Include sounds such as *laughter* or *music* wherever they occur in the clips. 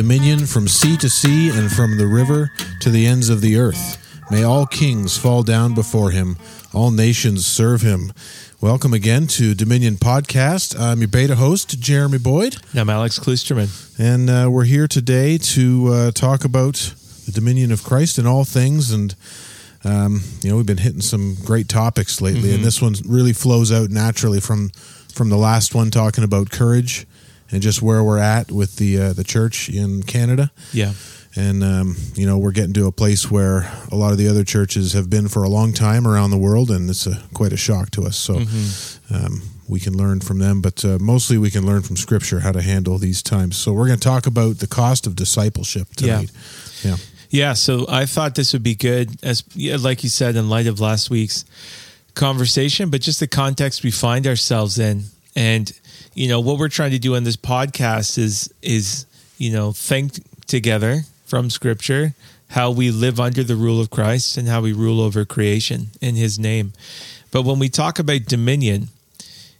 dominion from sea to sea and from the river to the ends of the earth. May all kings fall down before him, all nations serve him. Welcome again to Dominion Podcast. I'm your beta host, Jeremy Boyd. I'm Alex Klusterman. And uh, we're here today to uh, talk about the dominion of Christ in all things. And, um, you know, we've been hitting some great topics lately. Mm-hmm. And this one really flows out naturally from, from the last one, talking about courage and just where we're at with the, uh, the church in Canada. Yeah and um, you know we're getting to a place where a lot of the other churches have been for a long time around the world, and it's a, quite a shock to us. So mm-hmm. um, we can learn from them, but uh, mostly we can learn from Scripture how to handle these times. So we're going to talk about the cost of discipleship tonight. Yeah. yeah. Yeah, so I thought this would be good, as like you said, in light of last week's conversation, but just the context we find ourselves in, and you know what we're trying to do in this podcast is is you know think together from Scripture how we live under the rule of Christ and how we rule over creation in His name. But when we talk about dominion,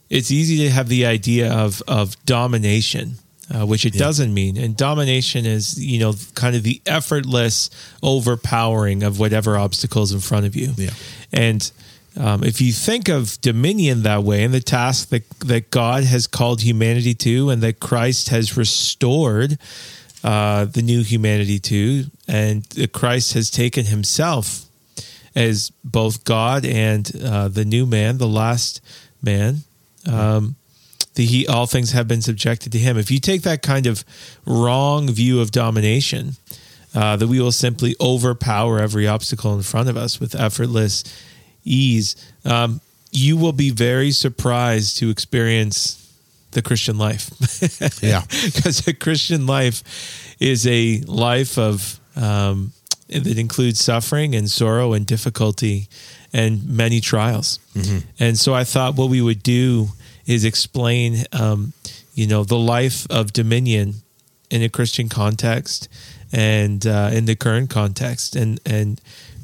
it's easy to have the idea of of domination, uh, which it yeah. doesn't mean. And domination is, you know, kind of the effortless overpowering of whatever obstacles in front of you. Yeah. And um, if you think of dominion that way and the task that, that God has called humanity to and that Christ has restored, uh, the new humanity to, and that Christ has taken himself as both God and uh, the new man, the last man. Um, the he all things have been subjected to him. If you take that kind of wrong view of domination, uh, that we will simply overpower every obstacle in front of us with effortless ease, um, you will be very surprised to experience the Christian life. *laughs* yeah. Because a Christian life is a life of, um, that includes suffering and sorrow and difficulty and many trials. Mm-hmm. And so I thought what we would do is explain, um, you know, the life of dominion in a Christian context and uh, in the current context. And, and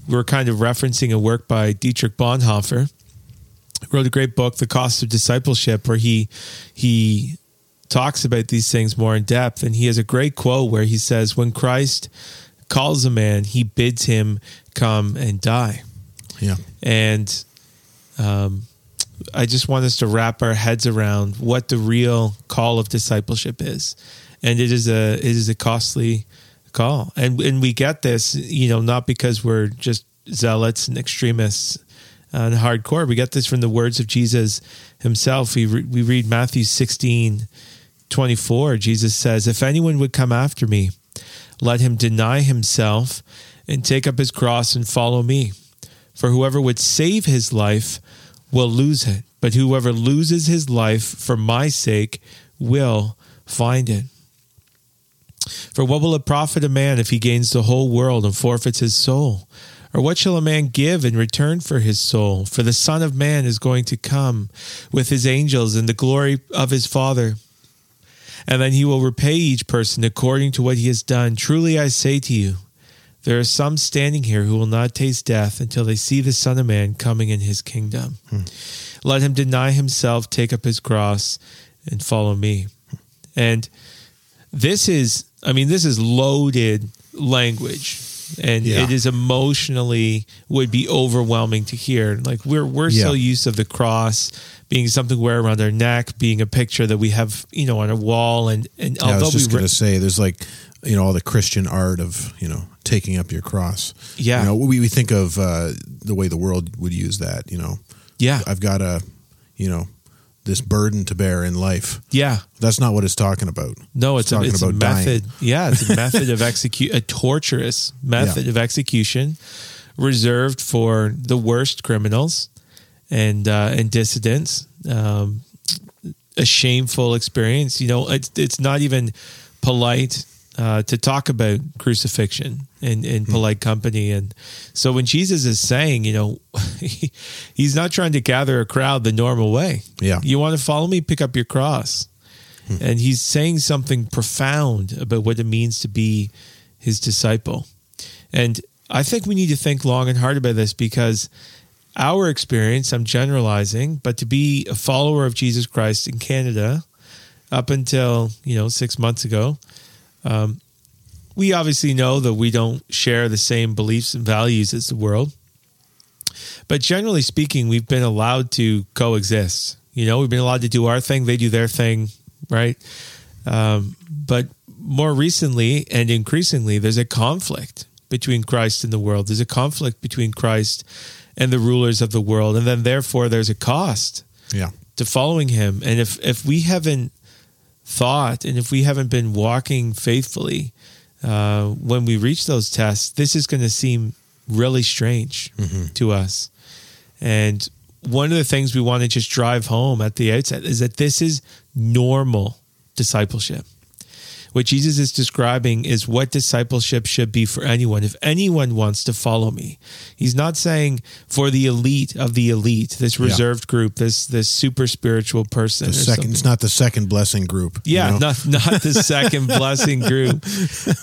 we're kind of referencing a work by Dietrich Bonhoeffer wrote a great book, The Cost of Discipleship, where he he talks about these things more in depth. And he has a great quote where he says, When Christ calls a man, he bids him come and die. Yeah. And um, I just want us to wrap our heads around what the real call of discipleship is. And it is a it is a costly call. And and we get this, you know, not because we're just zealots and extremists and hardcore. We get this from the words of Jesus himself. We, re- we read Matthew 16, 24. Jesus says, If anyone would come after me, let him deny himself and take up his cross and follow me. For whoever would save his life will lose it, but whoever loses his life for my sake will find it. For what will it profit a man if he gains the whole world and forfeits his soul? Or what shall a man give in return for his soul? For the Son of Man is going to come with his angels in the glory of his Father. And then he will repay each person according to what he has done. Truly I say to you, there are some standing here who will not taste death until they see the Son of Man coming in his kingdom. Hmm. Let him deny himself, take up his cross, and follow me. And this is, I mean, this is loaded language and yeah. it is emotionally would be overwhelming to hear. Like we're we're yeah. so used of the cross being something we wear around our neck, being a picture that we have, you know, on a wall, and and yeah, I was just we to say, there's like, you know, all the Christian art of you know taking up your cross. Yeah, you know, we we think of uh, the way the world would use that. You know, yeah, I've got a, you know, this burden to bear in life. Yeah, that's not what it's talking about. No, it's, it's, a, it's a, method. Dying. Yeah, it's a *laughs* method of execute a torturous method yeah. of execution reserved for the worst criminals and uh, and dissidents. Um, a shameful experience. You know, it's it's not even polite uh, to talk about crucifixion in, in mm. polite company. And so when Jesus is saying, you know, he, *laughs* he's not trying to gather a crowd the normal way. Yeah. You want to follow me? Pick up your cross. Mm. And he's saying something profound about what it means to be his disciple. And I think we need to think long and hard about this because our experience, I'm generalizing, but to be a follower of Jesus Christ in Canada up until, you know, six months ago, um, we obviously know that we don't share the same beliefs and values as the world. But generally speaking, we've been allowed to coexist. You know, we've been allowed to do our thing, they do their thing, right? Um, but more recently and increasingly, there's a conflict between Christ and the world. There's a conflict between Christ and the rulers of the world. And then, therefore, there's a cost Yeah. to following him. And if, if we haven't thought and if we haven't been walking faithfully uh, when we reach those tests, this is going to seem really strange to us. And one of the things we want to just drive home at the outset is that this is normal discipleship. What Jesus is describing is what discipleship should be for anyone. If anyone wants to follow me, he's not saying for the elite of the elite, this reserved group, this this super spiritual person. The second, it's not the second blessing group. you Yeah, know? not not the *laughs* second blessing group. *laughs*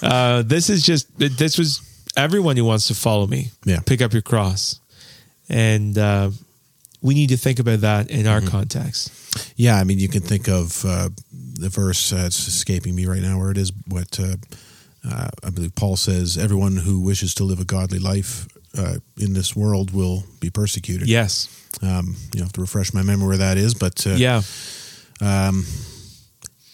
Uh, this is just this was everyone who wants to follow me. Yeah. pick up your cross, and uh, we need to think about that in Mm-hmm. our context. Yeah, I mean, you can think of uh, the verse. Uh, it's escaping me right now. Where it is, what uh, uh, I believe Paul says: "Everyone who wishes to live a godly life uh, in this world will be persecuted." Yes, Um, you have to refresh my memory where that is, but uh, yeah,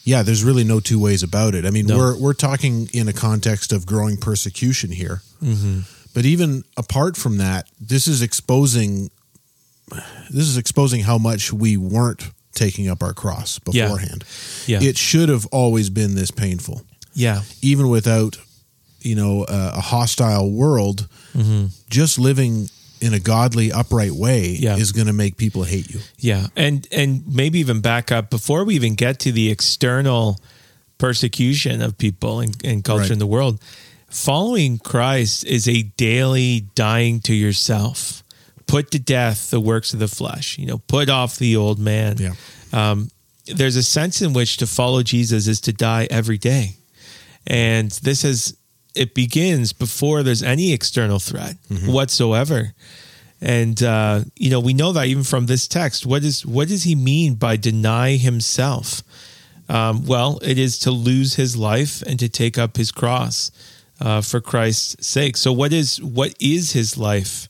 yeah, there's really no two ways about it. I mean, No. we're we're talking in a context of growing persecution here, Mm-hmm. but even apart from that, this is exposing this is exposing how much we weren't taking up our cross beforehand. yeah, It should have always been this painful, yeah, even without you know a, a hostile world. Mm-hmm. Just living in a godly, upright way Yeah. is going to make people hate you. yeah, and and maybe even back up before we even get to the external persecution of people and, and culture Right. in the world. Following Christ is a daily dying to yourself. Put to death the works of the flesh. You know, put off the old man. Yeah. Um, there's a sense in which to follow Jesus is to die every day, and this is it begins before there's any external threat whatsoever. And uh, you know, we know that even from this text. What is what does he mean by deny himself? Um, well, it is to lose his life and to take up his cross uh, for Christ's sake. So, what is what is his life?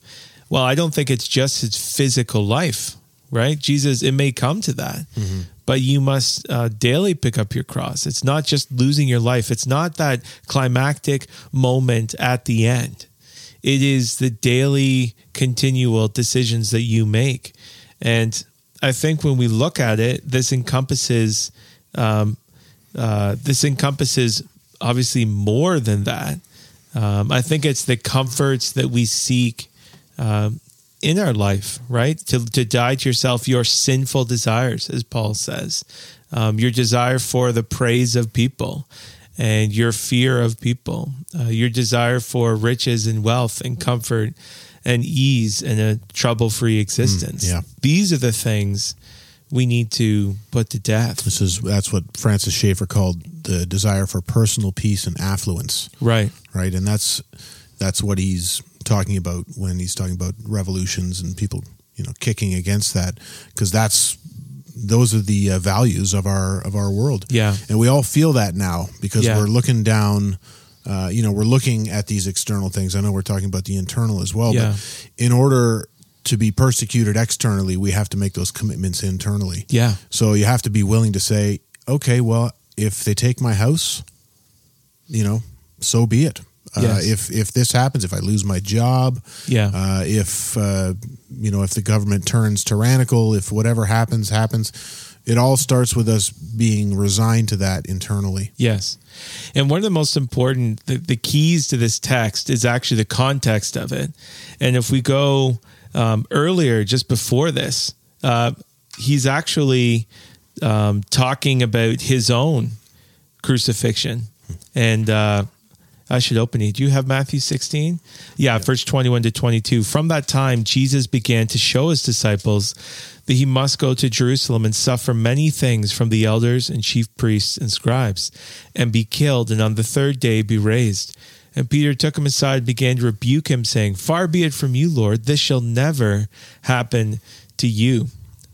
Well, I don't think it's just his physical life, right? Jesus, it may come to that, but you must uh, daily pick up your cross. It's not just losing your life. It's not that climactic moment at the end. It is the daily, continual decisions that you make, and I think when we look at it, this encompasses um, uh, this encompasses obviously more than that. Um, I think it's the comforts that we seek um, in our life, right? To, to die to yourself, your sinful desires, as Paul says, um, your desire for the praise of people and your fear of people, uh, your desire for riches and wealth and comfort and ease and a trouble free existence. yeah. These are the things we need to put to death. This is that's what Francis Schaeffer called the desire for personal peace and affluence, Right. right? And that's that's what he's talking about when he's talking about revolutions and people, you know, kicking against that because that's those are the uh, values of our of our world. Yeah. and we all feel that now because Yeah. we're looking down. Uh, you know, we're looking at these external things. I know we're talking about the internal as well, Yeah. but in order to be persecuted externally, we have to make those commitments internally. Yeah. So you have to be willing to say, okay, well, if they take my house, you know, so be it. Uh, Yes. if if this happens, if I lose my job, Yeah. uh, if uh, you know, if the government turns tyrannical, if whatever happens happens, it all starts with us being resigned to that internally. Yes. And one of the most important, the, the keys to this text is actually the context of it. And if we go um, earlier, just before this, uh, he's actually um, talking about his own crucifixion. And uh, I should open it. Do you have Matthew 16? Yeah, verse 21 to 22. From that time, Jesus began to show his disciples that he must go to Jerusalem and suffer many things from the elders and chief priests and scribes, and be killed, and on the third day be raised. And Peter took him aside and began to rebuke him, saying, Far be it from you, Lord, this shall never happen to you.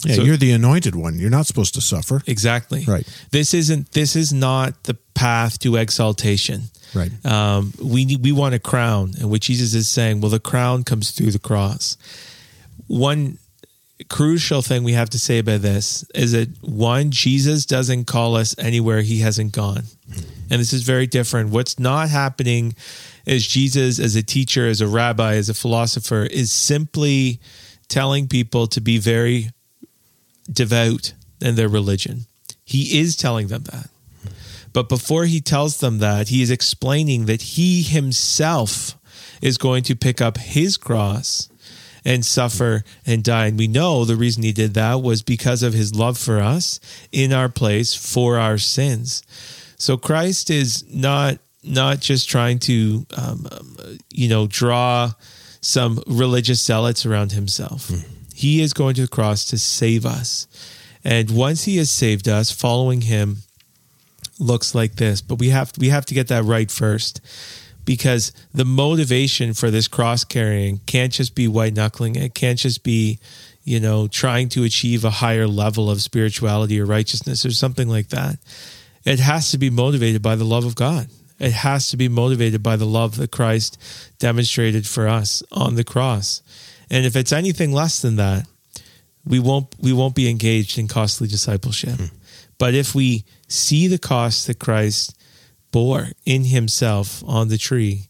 Yeah, So- you're the anointed one. You're not supposed to suffer. Exactly. Right. This isn't this is not the path to exaltation. Right. Um, we we want a crown, and what Jesus is saying, well, the crown comes through the cross. One crucial thing we have to say about this is that one, Jesus doesn't call us anywhere he hasn't gone. And this is very different. What's not happening is Jesus, as a teacher, as a rabbi, as a philosopher, is simply telling people to be very devout in their religion. He is telling them that. But before he tells them that, he is explaining that he himself is going to pick up his cross and suffer and die. And we know the reason he did that was because of his love for us in our place for our sins. So Christ is not not just trying to um, you know draw some religious zealots around himself. Mm. He is going to the cross to save us. And once he has saved us, following him looks like this. But we have we have to get that right first because the motivation for this cross carrying can't just be white knuckling. It can't just be, you know, trying to achieve a higher level of spirituality or righteousness or something like that. It has to be motivated by the love of God. It has to be motivated by the love that Christ demonstrated for us on the cross. And if it's anything less than that, we won't we won't be engaged in costly discipleship. Mm. But if we see the cost that Christ bore in himself on the tree,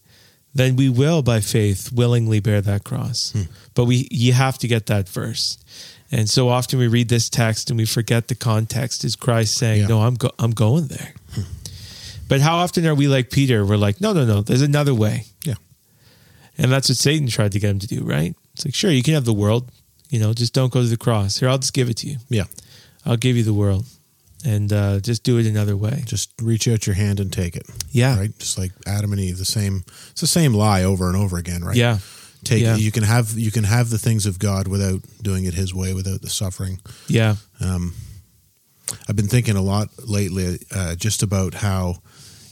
then we will by faith willingly bear that cross. Hmm. But we you have to get that first. And so often we read this text and we forget the context is Christ saying, yeah. "No, I'm go- I'm going there." Hmm. But how often are we like Peter? We're like, "No, no, no, there's another way." Yeah. And that's what Satan tried to get him to do, right? It's like, "Sure, you can have the world, you know, just don't go to the cross. Here, I'll just give it to you." Yeah. I'll give you the world and uh, just do it another way. Just reach out your hand and take it. Yeah. Right. Just like Adam and Eve, the same. It's the same lie over and over again, right? Yeah. Take yeah. you can have you can have the things of God without doing it His way, without the suffering. Yeah. Um, I've been thinking a lot lately, uh, just about how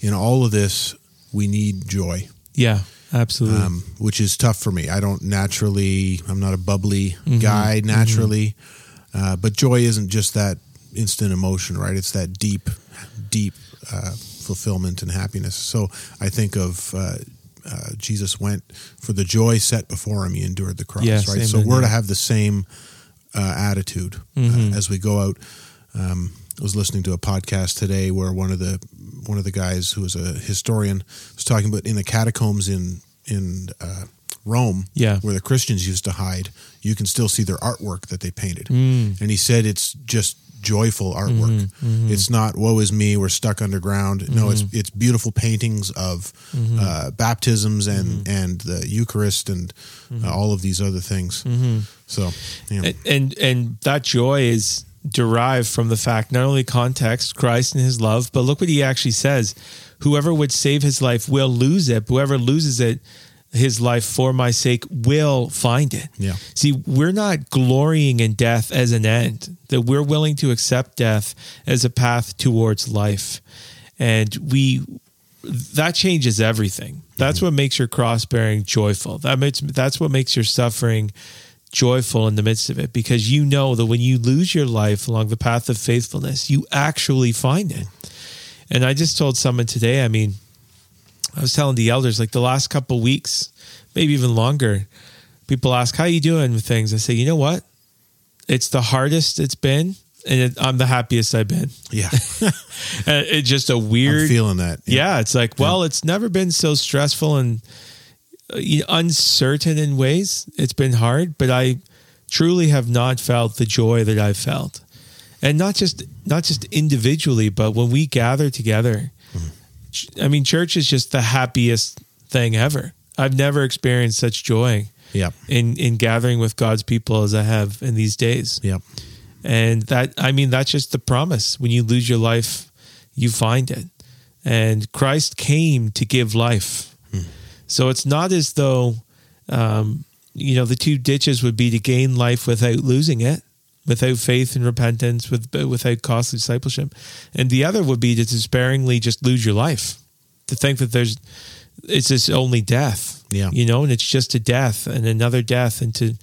in all of this we need joy. Yeah. Absolutely. Um, which is tough for me. I don't naturally. I'm not a bubbly mm-hmm. guy naturally. Mm-hmm. Uh, but joy isn't just that instant emotion, right? It's that deep, deep uh, fulfillment and happiness. So I think of uh, uh, Jesus went for the joy set before him. He endured the cross, yeah, right? So we're to have the same uh, attitude uh, mm-hmm. as we go out. Um, I was listening to a podcast today where one of the one of the guys who was a historian was talking about in the catacombs in in uh, Rome, yeah. where the Christians used to hide, you can still see their artwork that they painted. Mm. And he said it's just joyful artwork. Mm-hmm, mm-hmm. It's not "woe is me," we're stuck underground. Mm-hmm. No, it's Mm-hmm. it's beautiful paintings of Mm-hmm. uh, baptisms and and the Eucharist and uh, all of these other things. So, know. and, and and that joy is derived from the fact not only context Christ and His love, but look what He actually says: "Whoever would save his life will lose it. Whoever loses it." his life for my sake will find it. Yeah. See, we're not glorying in death as an end, that we're willing to accept death as a path towards life. And we that changes everything. That's mm-hmm. what makes your cross bearing joyful. That makes that's what makes your suffering joyful in the midst of it because you know that when you lose your life along the path of faithfulness, you actually find it. And I just told someone today, I mean, I was telling the elders like the last couple weeks, maybe even longer, people ask, How you doing with things? I say, you know what? It's the hardest it's been, and it, I'm the happiest I've been. yeah, *laughs* it's just a weird I'm feeling that. yeah, it's like, well, it's never been so stressful and uh, uncertain in ways. It's been hard, but I truly have not felt the joy that I've felt. And not just not just individually, but when we gather together. Mm-hmm. I mean, church is just the happiest thing ever. I've never experienced such joy Yep. in in gathering with God's people as I have in these days. Yep. And that, I mean, that's just the promise. When you lose your life, you find it. And Christ came to give life. Hmm. So it's not as though, um, you know, the two ditches would be to gain life without losing it, without faith and repentance, with without costly discipleship. And the other would be to despairingly just lose your life, to think that there's, it's just only death. Yeah. You know, and it's just a death and another death and to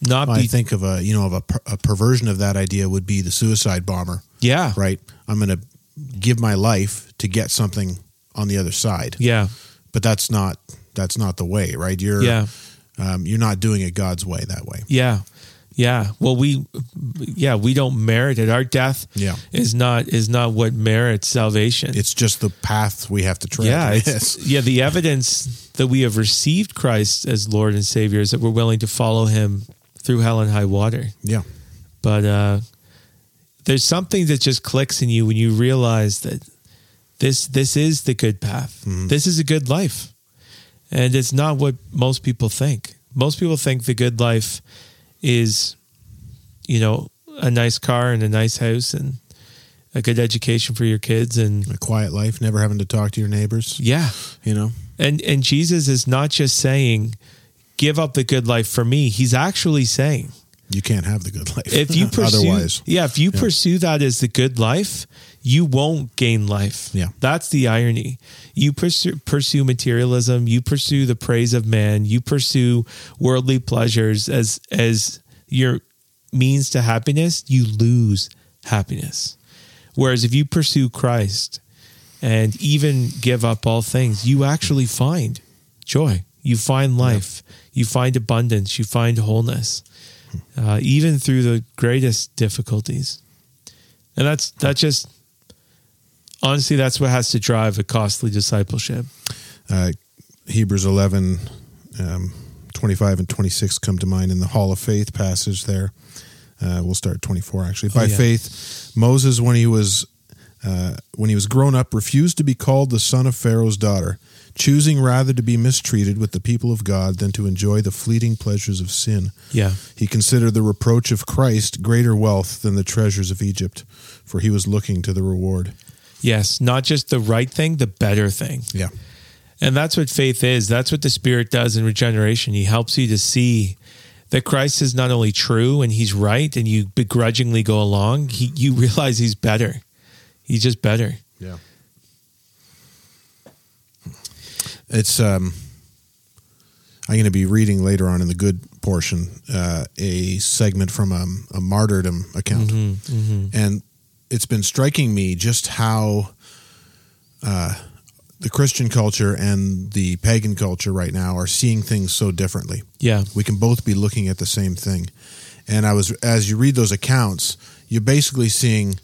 not Well, be I think of a you know of a, per- a perversion of that idea would be the suicide bomber. Yeah. Right. I'm going to give my life to get something on the other side. Yeah. But that's not that's not the way, right? You're Yeah. um, you're not doing it God's way that way. Yeah. Yeah. Well, we, yeah, we don't merit it. Our death Yeah. is not, is not what merits salvation. It's just the path we have to tread. yeah. *laughs* Yes. Yeah. The evidence that we have received Christ as Lord and Savior is that we're willing to follow him through hell and high water. Yeah. But, uh, there's something that just clicks in you when you realize that this, this is the good path. This is a good life. And it's not what most people think. Most people think the good life is, you know, a nice car and a nice house and a good education for your kids and A quiet life, never having to talk to your neighbors. yeah. You know. And and Jesus is not just saying give up the good life for me. He's actually saying You can't have the good life. if you *laughs* pursue otherwise. yeah, if you pursue that as the good life, you won't gain life. Yeah. That's the irony. You pursue, pursue materialism, you pursue the praise of man, you pursue worldly pleasures as as your means to happiness, you lose happiness. Whereas if you pursue Christ and even give up all things, you actually find joy. You find life. You find abundance. You find wholeness, uh, even through the greatest difficulties. And that's that's just honestly that's what has to drive a costly discipleship. uh, Hebrews 11, um, 25 and 26 come to mind in the Hall of Faith passage there. Uh, we'll start at 24 actually. By yeah. faith, Moses, when he was uh, when he was grown up, refused to be called the son of Pharaoh's daughter, choosing rather to be mistreated with the people of God than to enjoy the fleeting pleasures of sin. Yeah. He considered the reproach of Christ greater wealth than the treasures of Egypt, for he was looking to the reward. Yes, not just the right thing, the better thing. Yeah. And that's what faith is. That's what the Spirit does in regeneration. He helps you to see that Christ is not only true and he's right and you begrudgingly go along, he, you realize he's better. He's just better. Yeah. It's um I'm going to be reading later on in the good portion uh, a segment from um, a martyrdom account, and it's been striking me just how uh, the Christian culture and the pagan culture right now are seeing things so differently Yeah. we can both be looking at the same thing and i was as you read those accounts you're basically seeing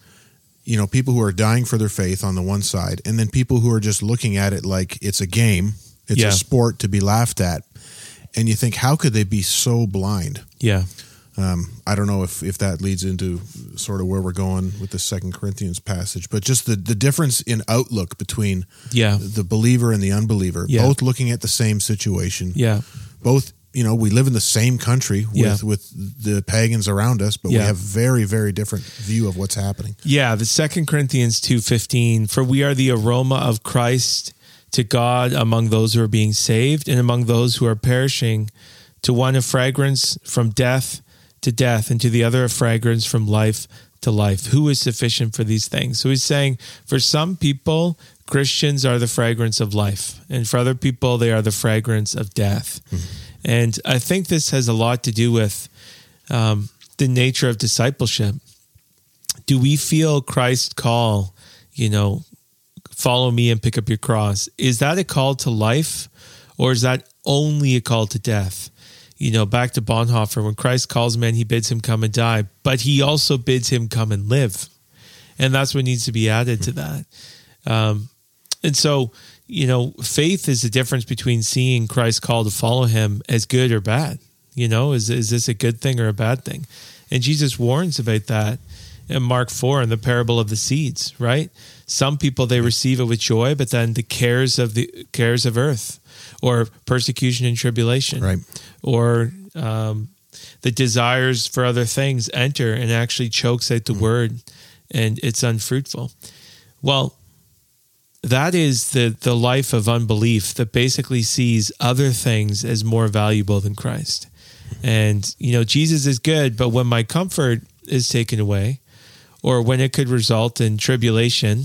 you know people who are dying for their faith on the one side and then people who are just looking at it like it's a game it's Yeah. a sport to be laughed at and you think how could they be so blind Yeah. Um, I don't know if, if that leads into sort of where we're going with the Second Corinthians passage, but just the, the difference in outlook between Yeah. the believer and the unbeliever, Yeah. both looking at the same situation, Yeah. both you know we live in the same country with Yeah. with the pagans around us but we have very very different view of what's happening Yeah, the second Corinthians 2:15 for we are the aroma of Christ to God among those who are being saved and among those who are perishing to one a fragrance from death to death and to the other a fragrance from life to life. Who is sufficient for these things? So he's saying for some people Christians are the fragrance of life and for other people they are the fragrance of death. And I think this has a lot to do with um, the nature of discipleship. Do we feel Christ call, you know, follow me and pick up your cross? Is that a call to life or is that only a call to death? You know, back to Bonhoeffer, when Christ calls man, he bids him come and die, but he also bids him come and live. And that's what needs to be added to that. Um, and so, you know, faith is the difference between seeing Christ call to follow him as good or bad. You know, is, is this a good thing or a bad thing? And Jesus warns about that in Mark 4 in the parable of the seeds, right? Some people they receive it with joy, but then the cares of the cares of earth or persecution and tribulation Right. or um, the desires for other things enter and actually chokes out the word and it's unfruitful. Well, that is the the life of unbelief that basically sees other things as more valuable than Christ. And you know, Jesus is good, but when my comfort is taken away, or when it could result in tribulation,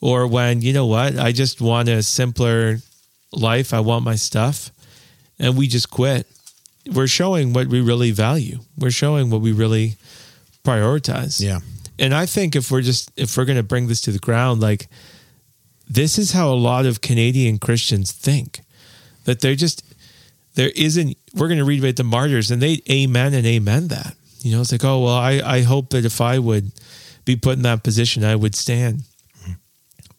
or when, you know what, I just want a simpler life, I want my stuff, and we just quit. We're showing what we really value. We're showing what we really prioritize yeah and I think if we're just if we're going to bring this to the ground, like this is how a lot of Canadian Christians think that they're just there isn't we're going to read about the martyrs and they amen and amen that you know it's like oh well I, I hope that if I would be put in that position I would stand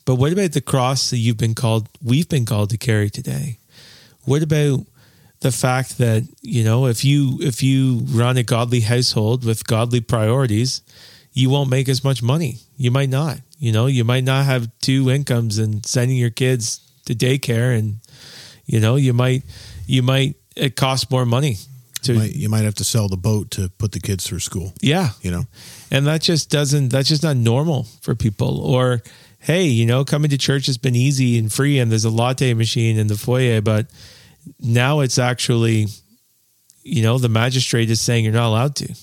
but what about the cross that you've been called we've been called to carry today? What about the fact that you know if you if you run a godly household with godly priorities you won't make as much money. You might not you know? You might not have two incomes and sending your kids to daycare and you know you might you might it costs more money to You might, you might have to sell the boat to put the kids through school. yeah. You know, and that just doesn't that's just not normal for people. Or hey you know coming to church has been easy and free and there's a latte machine in the foyer but now it's actually you know the magistrate is saying you're not allowed to.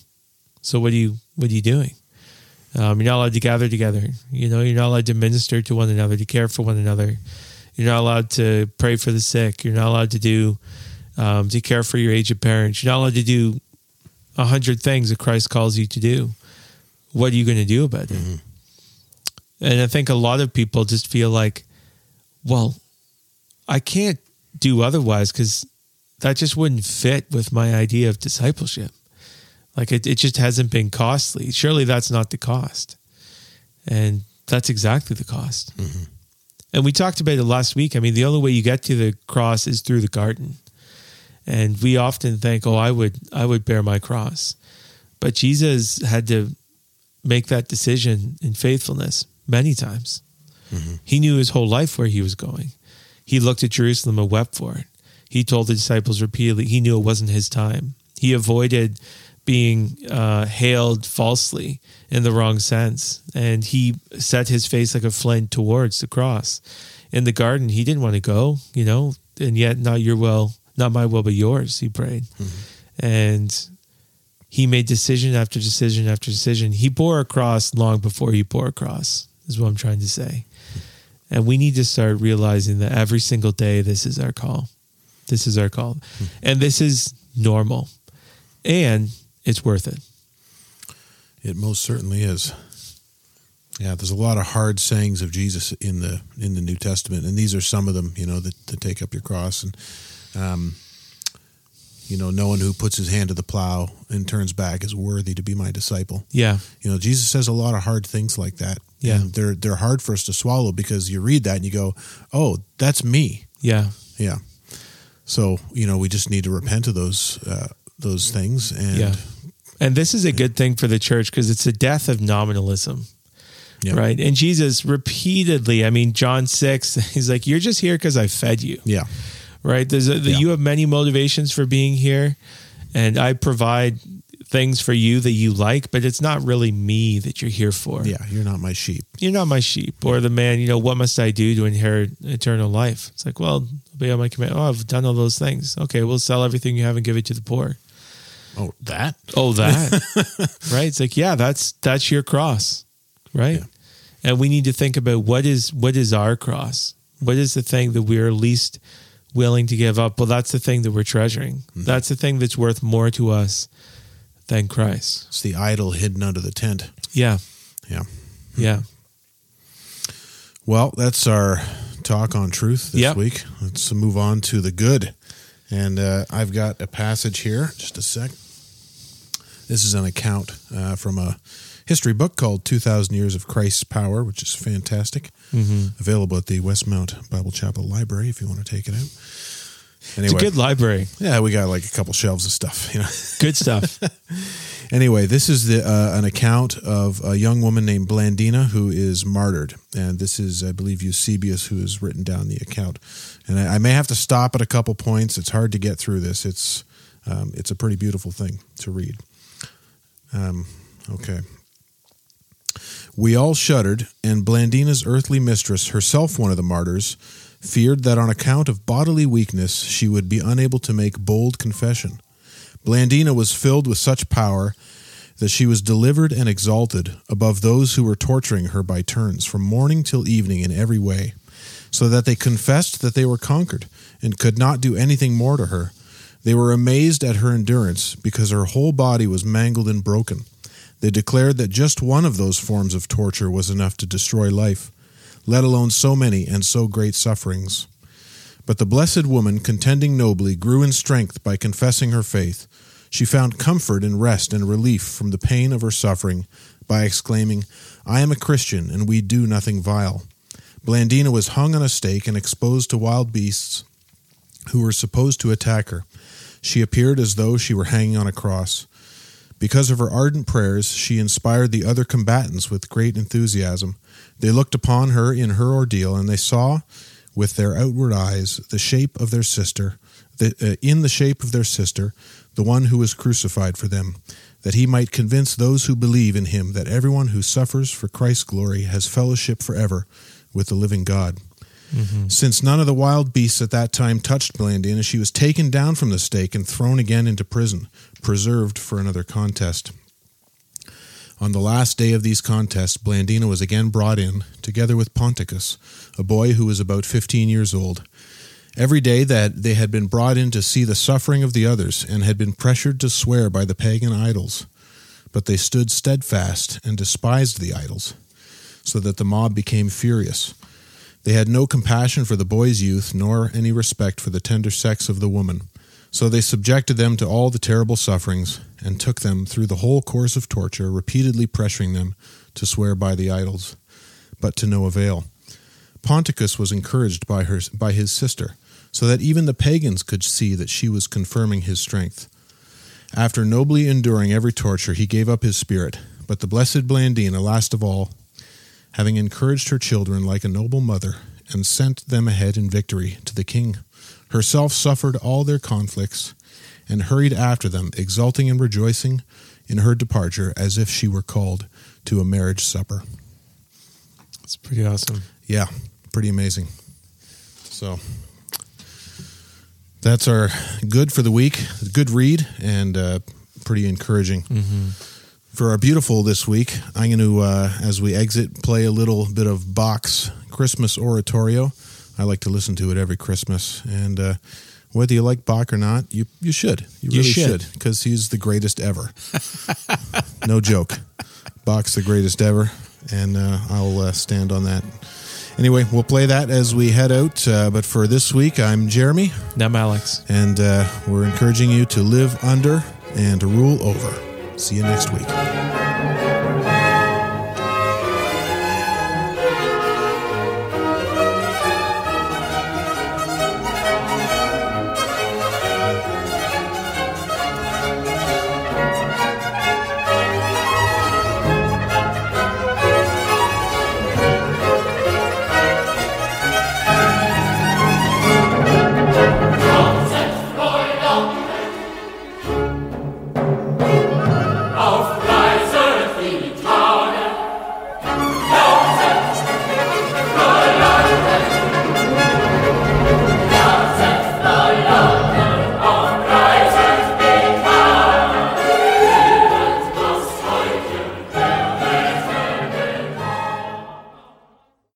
So what are you what are you doing? Um, you're not allowed to gather together. You know you're not allowed to minister to one another to care for one another. You're not allowed to pray for the sick. You're not allowed to do um, to care for your aged parents. You're not allowed to do a hundred things that christ calls you to do. What are you going to do about it? And I think a lot of people just feel like, well, I can't do otherwise because that just wouldn't fit with my idea of discipleship. Like it, it just hasn't been costly. Surely that's not the cost. And that's exactly the cost. Mm-hmm. And we talked about it last week. I mean, the only way you get to the cross is through the garden. And we often think, oh, I would I would bear my cross. But Jesus had to make that decision in faithfulness many times. He knew his whole life where he was going. He looked at Jerusalem and wept for it. He told the disciples repeatedly he knew it wasn't his time. He avoided being uh, hailed falsely in the wrong sense, and he set his face like a flint towards the cross. In the garden, he didn't want to go, you know, and yet not your will, not my will, but yours. He prayed, and he made decision after decision after decision. He bore a cross long before he bore a cross, is what I'm trying to say. And we need to start realizing that every single day, this is our call. This is our call. And this is normal. And it's worth it. it most certainly is. Yeah, there's a lot of hard sayings of Jesus in the in the New Testament, and these are some of them. You know, that to take up your cross, and um, you know, no one who puts his hand to the plow and turns back is worthy to be my disciple. Yeah. You know, Jesus says a lot of hard things like that. Yeah. and they're they're hard for us to swallow because you read that and you go, "Oh, that's me." Yeah. Yeah. So you know, we just need to repent of those uh, those things, and Yeah. And this is a good thing for the church because it's a death of nominalism. Yeah. Right. And Jesus repeatedly, I mean, John 6, *laughs* he's like, You're just here because I fed you. yeah, right? There's a, the, Yeah. you have many motivations for being here, and I provide things for you that you like, but it's not really me that you're here for. yeah. You're not my sheep. You're not my sheep or the man, you know, what must I do to inherit eternal life? It's like, well, obey all my command. Oh, I've done all those things. Okay, we'll sell everything you have and give it to the poor. Oh, that. Oh, that. *laughs* right? It's like, yeah, that's that's your cross. Right? Yeah. And we need to think about what is what is our cross? What is the thing that we're least willing to give up? Well, that's the thing that we're treasuring. Mm-hmm. That's the thing that's worth more to us than Christ. It's the idol hidden under the tent. Yeah. Yeah. Yeah. Well, that's our talk on truth this Yep. week. Let's move on to the good. And uh, I've got a passage here. Just a sec. This is an account uh, from a history book called 2000 Years of Christ's Power, which is fantastic. Mm-hmm. Available at the Westmount Bible Chapel Library if you want to take it out. It's Anyway, a good library. yeah, we got like a couple shelves of stuff, you know. Good stuff. *laughs* Anyway, this is the, uh, an account of a young woman named Blandina who is martyred, and this is, I believe, Eusebius who has written down the account. And I, I may have to stop at a couple points. It's hard to get through this. It's um, it's a pretty beautiful thing to read. Um, okay. We all shuddered, and Blandina's earthly mistress, herself one of the martyrs, feared that on account of bodily weakness she would be unable to make bold confession. Blandina was filled with such power that she was delivered and exalted above those who were torturing her by turns from morning till evening in every way, so that they confessed that they were conquered and could not do anything more to her. They were amazed at her endurance because her whole body was mangled and broken. They declared that just one of those forms of torture was enough to destroy life. Let alone so many and so great sufferings. But the blessed woman, contending nobly, grew in strength by confessing her faith. She found comfort and rest and relief from the pain of her suffering by exclaiming, I am a Christian, and we do nothing vile. Blandina was hung on a stake and exposed to wild beasts who were supposed to attack her. She appeared as though she were hanging on a cross. Because of her ardent prayers, she inspired the other combatants with great enthusiasm. They looked upon her in her ordeal, and they saw, with their outward eyes, the shape of their sister, the, uh, in the shape of their sister, the one who was crucified for them, that he might convince those who believe in him that everyone who suffers for Christ's glory has fellowship forever with the living God. Mm-hmm. Since none of the wild beasts at that time touched Blandina, she was taken down from the stake and thrown again into prison, preserved for another contest. On the last day of these contests, Blandina was again brought in, together with Ponticus, a boy who was about fifteen years old. Every day that they had been brought in to see the suffering of the others, and had been pressured to swear by the pagan idols. But they stood steadfast and despised the idols, so that the mob became furious. They had no compassion for the boy's youth, nor any respect for the tender sex of the woman. So they subjected them to all the terrible sufferings, and took them through the whole course of torture, repeatedly pressuring them to swear by the idols, but to no avail. Ponticus was encouraged by, her, by his sister, so that even the pagans could see that she was confirming his strength. After nobly enduring every torture, he gave up his spirit, but the blessed Blandina, last of all, having encouraged her children like a noble mother, and sent them ahead in victory to the king, herself suffered all their conflicts, and hurried after them, exulting and rejoicing in her departure as if she were called to a marriage supper. It's pretty awesome. Yeah, pretty amazing. So that's our good for the week. Good read and uh, pretty encouraging. Mm-hmm. For our beautiful this week, I'm going to, uh, as we exit, play a little bit of Bach's Christmas Oratorio. I like to listen to it every Christmas, and uh, whether you like Bach or not, you you should. You You should. should because he's the greatest ever. *laughs* no joke. Bach's the greatest ever, and uh, I'll uh, stand on that. Anyway, we'll play that as we head out. Uh, but for this week, I'm Jeremy, Now, Alex. and uh, we're encouraging you to live under and rule over. See you next week.